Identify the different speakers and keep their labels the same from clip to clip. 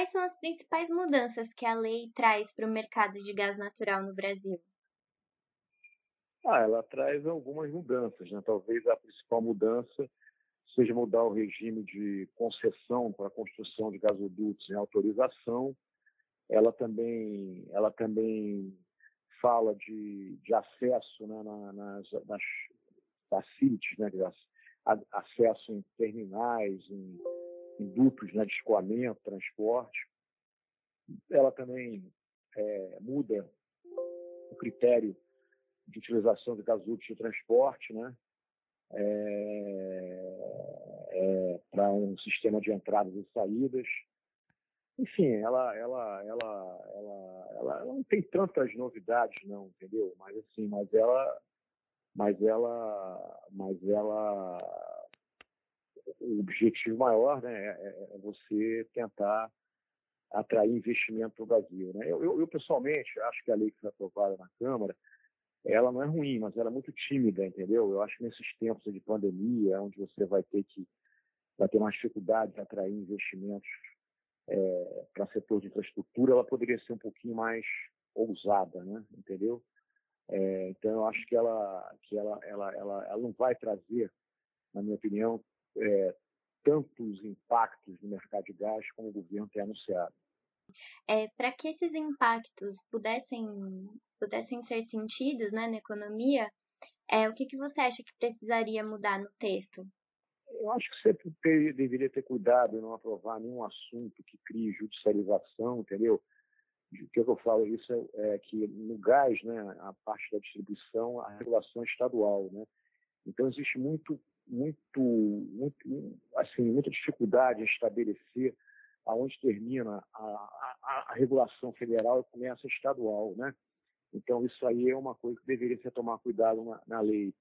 Speaker 1: quais são as principais mudanças que a lei traz para o mercado de gás natural no Brasil?
Speaker 2: Ah, ela traz algumas mudanças, né? Talvez a principal mudança seja mudar o regime de concessão para a construção de gasodutos em autorização. Ela também, ela também fala de, de acesso né, nas, nas facilities, né, acesso em terminais, em dutos né, de escoamento, transporte. Ela também é, muda o critério de utilização de gasodutos de transporte, né? É, é, para um sistema de entradas e saídas. Enfim, ela, ela, ela, ela, ela, ela não tem tantas novidades, não, entendeu? Mas assim, mas ela, mas ela, mas ela, o objetivo maior, né, é, é, é você tentar atrair investimento para o Brasil. Né? Eu, eu, eu, pessoalmente acho que a lei que foi aprovada na Câmara ela não é ruim, mas ela é muito tímida, entendeu? Eu acho que nesses tempos de pandemia, onde você vai ter que vai ter mais dificuldade de atrair investimentos é, para setor de infraestrutura, ela poderia ser um pouquinho mais ousada, né? Entendeu? É, então eu acho que ela que ela, ela ela ela não vai trazer, na minha opinião, é, tantos impactos no mercado de gás como o governo tem anunciado.
Speaker 1: É, para que esses impactos pudessem, pudessem ser sentidos né, na economia, é, o que, que você acha que precisaria mudar no texto?
Speaker 2: Eu acho que você ter, deveria ter cuidado em não aprovar nenhum assunto que crie judicialização, entendeu? O que eu falo isso é, é, que no gás, né, a parte da distribuição, a regulação é estadual, né? Então existe muito, muito, muito, assim, muita dificuldade em estabelecer aonde termina a, a, a, regulação federal e começa estadual, né? Então isso aí é uma coisa que deveria ser tomar cuidado na, na lei.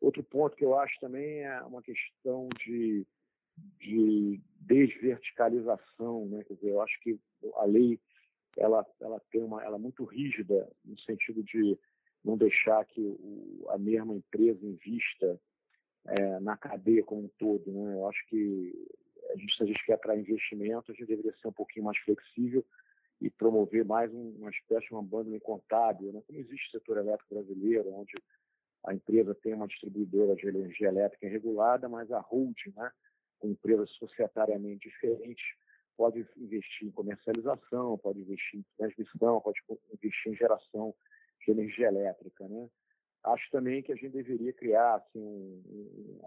Speaker 2: Outro ponto que eu acho também é uma questão de, de desverticalização, né? Quer dizer, eu acho que a lei ela ela tem uma ela é muito rígida no sentido de não deixar que o, a mesma empresa invista é, na cadeia como um todo, né? Eu acho que a gente, se a gente quer atrair investimento, a gente deveria ser um pouquinho mais flexível e promover mais uma espécie de uma banda contábil, né? como existe o setor elétrico brasileiro, onde a empresa tem uma distribuidora de energia elétrica regulada, mas a holding, né, com empresas societariamente diferentes, pode investir em comercialização, pode investir em transmissão, pode investir em geração de energia elétrica. Né? Acho também que a gente deveria criar assim, um, um,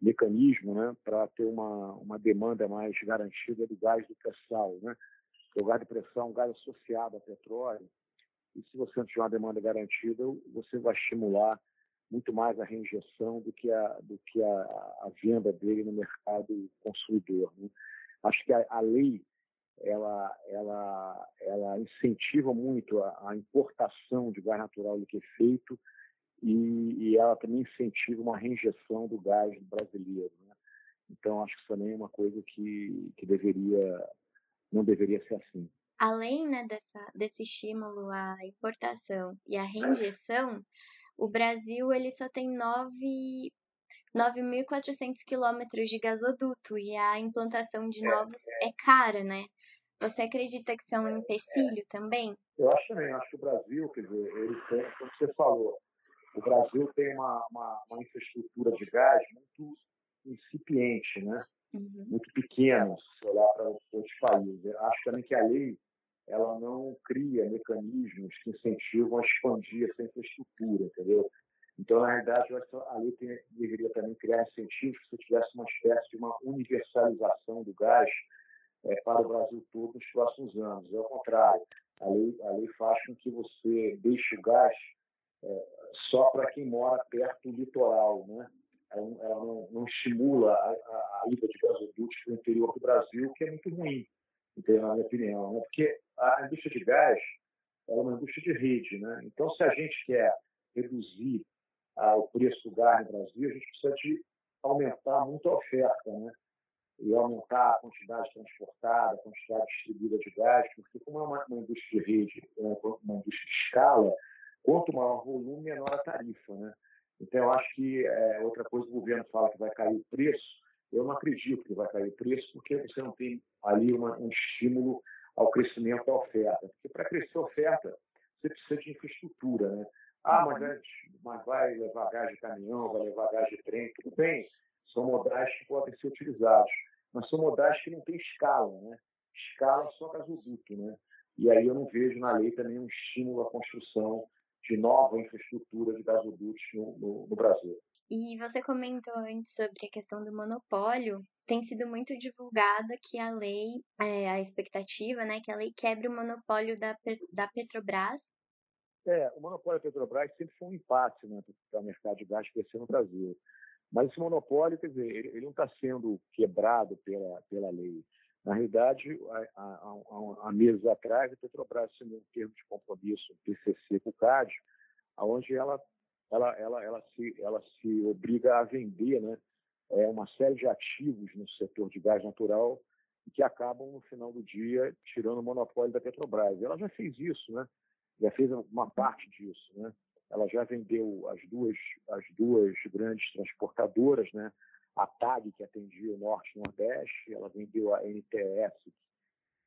Speaker 2: mecanismo né, para ter uma, uma demanda mais garantida do gás do pré-sal. Né? O gás de pressão é um gás associado a petróleo, e se você não tiver uma demanda garantida, você vai estimular muito mais a reinjeção do que a, do que a, a venda dele no mercado consumidor. Né? Acho que a, a, lei ela, ela, ela incentiva muito a, a importação de gás natural liquefeito e, e ela também incentiva uma reinjeção do gás brasileiro. Né? Então, acho que isso também é uma coisa que, que deveria, não deveria ser assim.
Speaker 1: Além né, dessa, desse estímulo à importação e à reinjeção, o Brasil ele só tem 9.400 quilômetros de gasoduto e a implantação de novos é cara, né? Você acredita que isso é um empecilho também?
Speaker 2: Eu acho também. Acho que o Brasil, quer dizer, ele tem, como você falou, o Brasil tem uma, uma, uma infraestrutura de gás muito incipiente, né? Uhum. muito pequena, se olhar para outros países. Eu acho também que a lei ela não cria mecanismos que incentivam a expandir essa infraestrutura, entendeu? Então, na realidade, eu acho que a lei tem, deveria também criar incentivos se tivesse uma espécie de uma universalização do gás é, para o Brasil todo nos próximos anos. É o contrário. A lei, a lei faz com que você deixe o gás é, só para quem mora perto do litoral, né? Ela, não, não, estimula a ida de gasodutos para o interior do Brasil, que é muito ruim, na minha opinião, né? porque a indústria de gás é uma indústria de rede, né? Então, se a gente quer reduzir ah, o preço do gás no Brasil, a gente precisa de aumentar muito a oferta, né? E aumentar a quantidade transportada, a quantidade distribuída de gás, porque como é uma, uma indústria de rede, é uma indústria de escala, quanto maior o volume, menor a tarifa. Né? Então, eu acho que é, outra coisa, o governo fala que vai cair o preço, eu não acredito que vai cair o preço, porque você não tem ali uma, um estímulo ao crescimento da oferta. Porque para crescer a oferta, você precisa de infraestrutura. Né? Ah, mas, é, mas vai levar gás de caminhão, vai levar gás de trem, tudo bem. São modais que podem ser utilizados, mas são modais que não têm escala. Né? Escala só gasoduto. Né? E aí eu não vejo na lei também um estímulo à construção de nova infraestrutura de gasodutos no, no, no Brasil.
Speaker 1: E você comentou antes sobre a questão do monopólio. Tem sido muito divulgada que a lei, é, a expectativa, né, que a lei quebre o monopólio da, da Petrobras.
Speaker 2: É, o monopólio da Petrobras sempre foi um empate né, para o mercado de gás crescer no Brasil. Mas esse monopólio, quer dizer, ele, ele não está sendo quebrado pela, pela lei. Na realidade, há, meses atrás, a Petrobras assinou um termo de compromisso, um PCC com o CAD, onde ela ela, ela, ela, se, ela se obriga a vender né, é, uma série de ativos no setor de gás natural que acabam, no final do dia, tirando o monopólio da Petrobras. Ela já fez isso, né? já fez uma parte disso. Né? Ela já vendeu as duas, as duas grandes transportadoras, né? A TAG, que atendia o Norte e Nordeste, ela vendeu a NTS,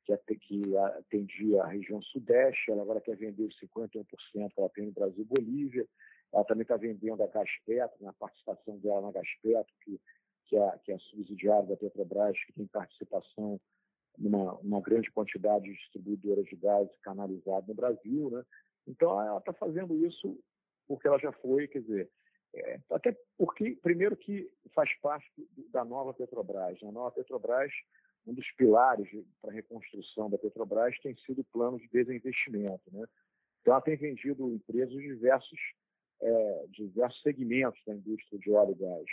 Speaker 2: que atendia a região Sudeste, ela agora quer vender os 51% que ela tem no Brasil e Bolívia. Ela também está vendendo a Gaspetro, na participação dela na Gaspetro, que, que, é, que é subsidiária da Petrobras, que tem participação numa, numa grande quantidade de distribuidoras de gás canalizado no Brasil. Né? Então, ela está fazendo isso porque ela já foi, quer dizer, é, até porque, primeiro, que faz parte da nova Petrobras. Né? A nova Petrobras, um dos pilares para a reconstrução da Petrobras tem sido o plano de desinvestimento. Né? Então, ela tem vendido empresas de diversos é, diversos segmentos da indústria de óleo e gás.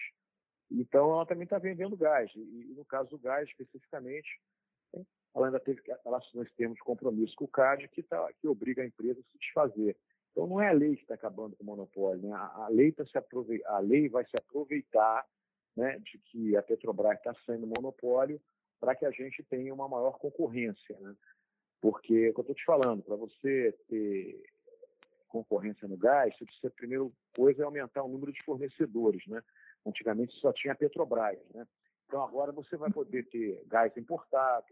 Speaker 2: Então, ela também está vendendo gás. E, no caso do gás, especificamente, ela ainda teve ela assinou esse termo de compromisso com o CAD, que, tá, que obriga a empresa a se desfazer. Então, não é a lei que está acabando com o monopólio. Né? A, a, lei tá se a lei vai se aproveitar né, de que a Petrobras está sendo monopólio para que a gente tenha uma maior concorrência. Né? Porque, como eu estou te falando, para você ter concorrência no gás, você precisa, a primeira coisa é aumentar o número de fornecedores, né? Antigamente só tinha a Petrobras, né? Então agora você vai poder ter gás importado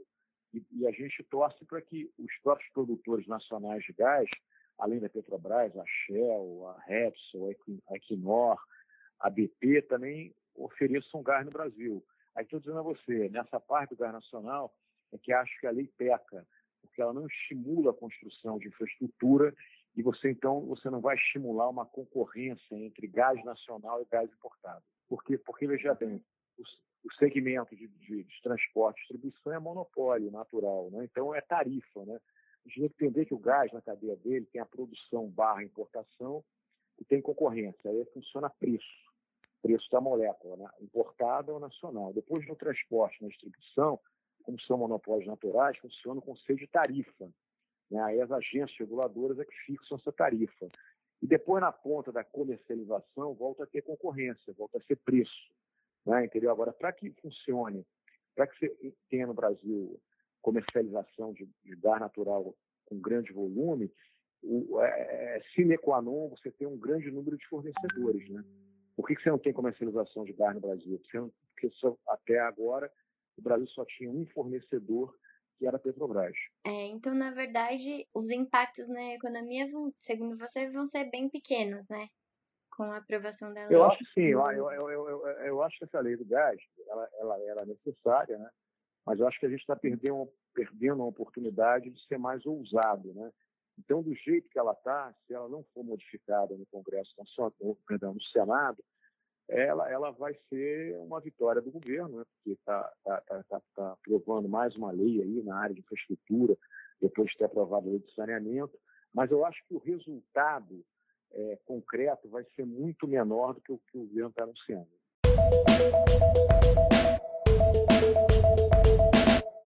Speaker 2: e, e a gente torce para que os próprios produtores nacionais de gás, além da Petrobras, a Shell, a Repsol, a Equinor, a BP também ofereçam gás no Brasil. Aí estou dizendo a você, nessa parte do gás nacional, é que acho que a lei peca, porque ela não estimula a construção de infraestrutura e você então você não vai estimular uma concorrência entre gás nacional e gás importado. Por quê? Porque, veja bem, o, o segmento de, de, de, transporte e distribuição é monopólio natural, né? então é tarifa. Né? A gente tem que entender que o gás na cadeia dele tem a produção barra importação e tem concorrência, aí funciona preço, preço da molécula, né? importada ou nacional. Depois no transporte, na distribuição, como são monopólios naturais, funciona com conceito de tarifa. Né? Aí as agências reguladoras é que fixam essa tarifa. E depois, na ponta da comercialização, volta a ter concorrência, volta a ser preço. Né? Entendeu? Agora, para que funcione, para que você tenha no Brasil comercialização de, de gás natural com grande volume, o, é, é, sine qua non você tem um grande número de fornecedores. Né? Por que, que você não tem comercialização de gás no Brasil? Porque, porque só, até agora o Brasil só tinha um fornecedor que era a Petrobras.
Speaker 1: É, então, na verdade, os impactos na economia, vão, segundo você, vão ser bem pequenos, né? Com a aprovação da lei.
Speaker 2: Eu acho que sim. Eu, eu, eu, eu, eu acho que essa lei do gás, ela, ela era necessária, né? Mas eu acho que a gente está perdendo, perdendo uma oportunidade de ser mais ousado, né? Então, do jeito que ela está, se ela não for modificada no Congresso Nacional, perdão, no Senado, ela, ela vai ser uma vitória do governo, né? porque está tá, tá, tá, tá aprovando mais uma lei aí na área de infraestrutura, depois de ter aprovado a lei de saneamento, mas eu acho que o resultado é, concreto vai ser muito menor do que o que o governo está anunciando.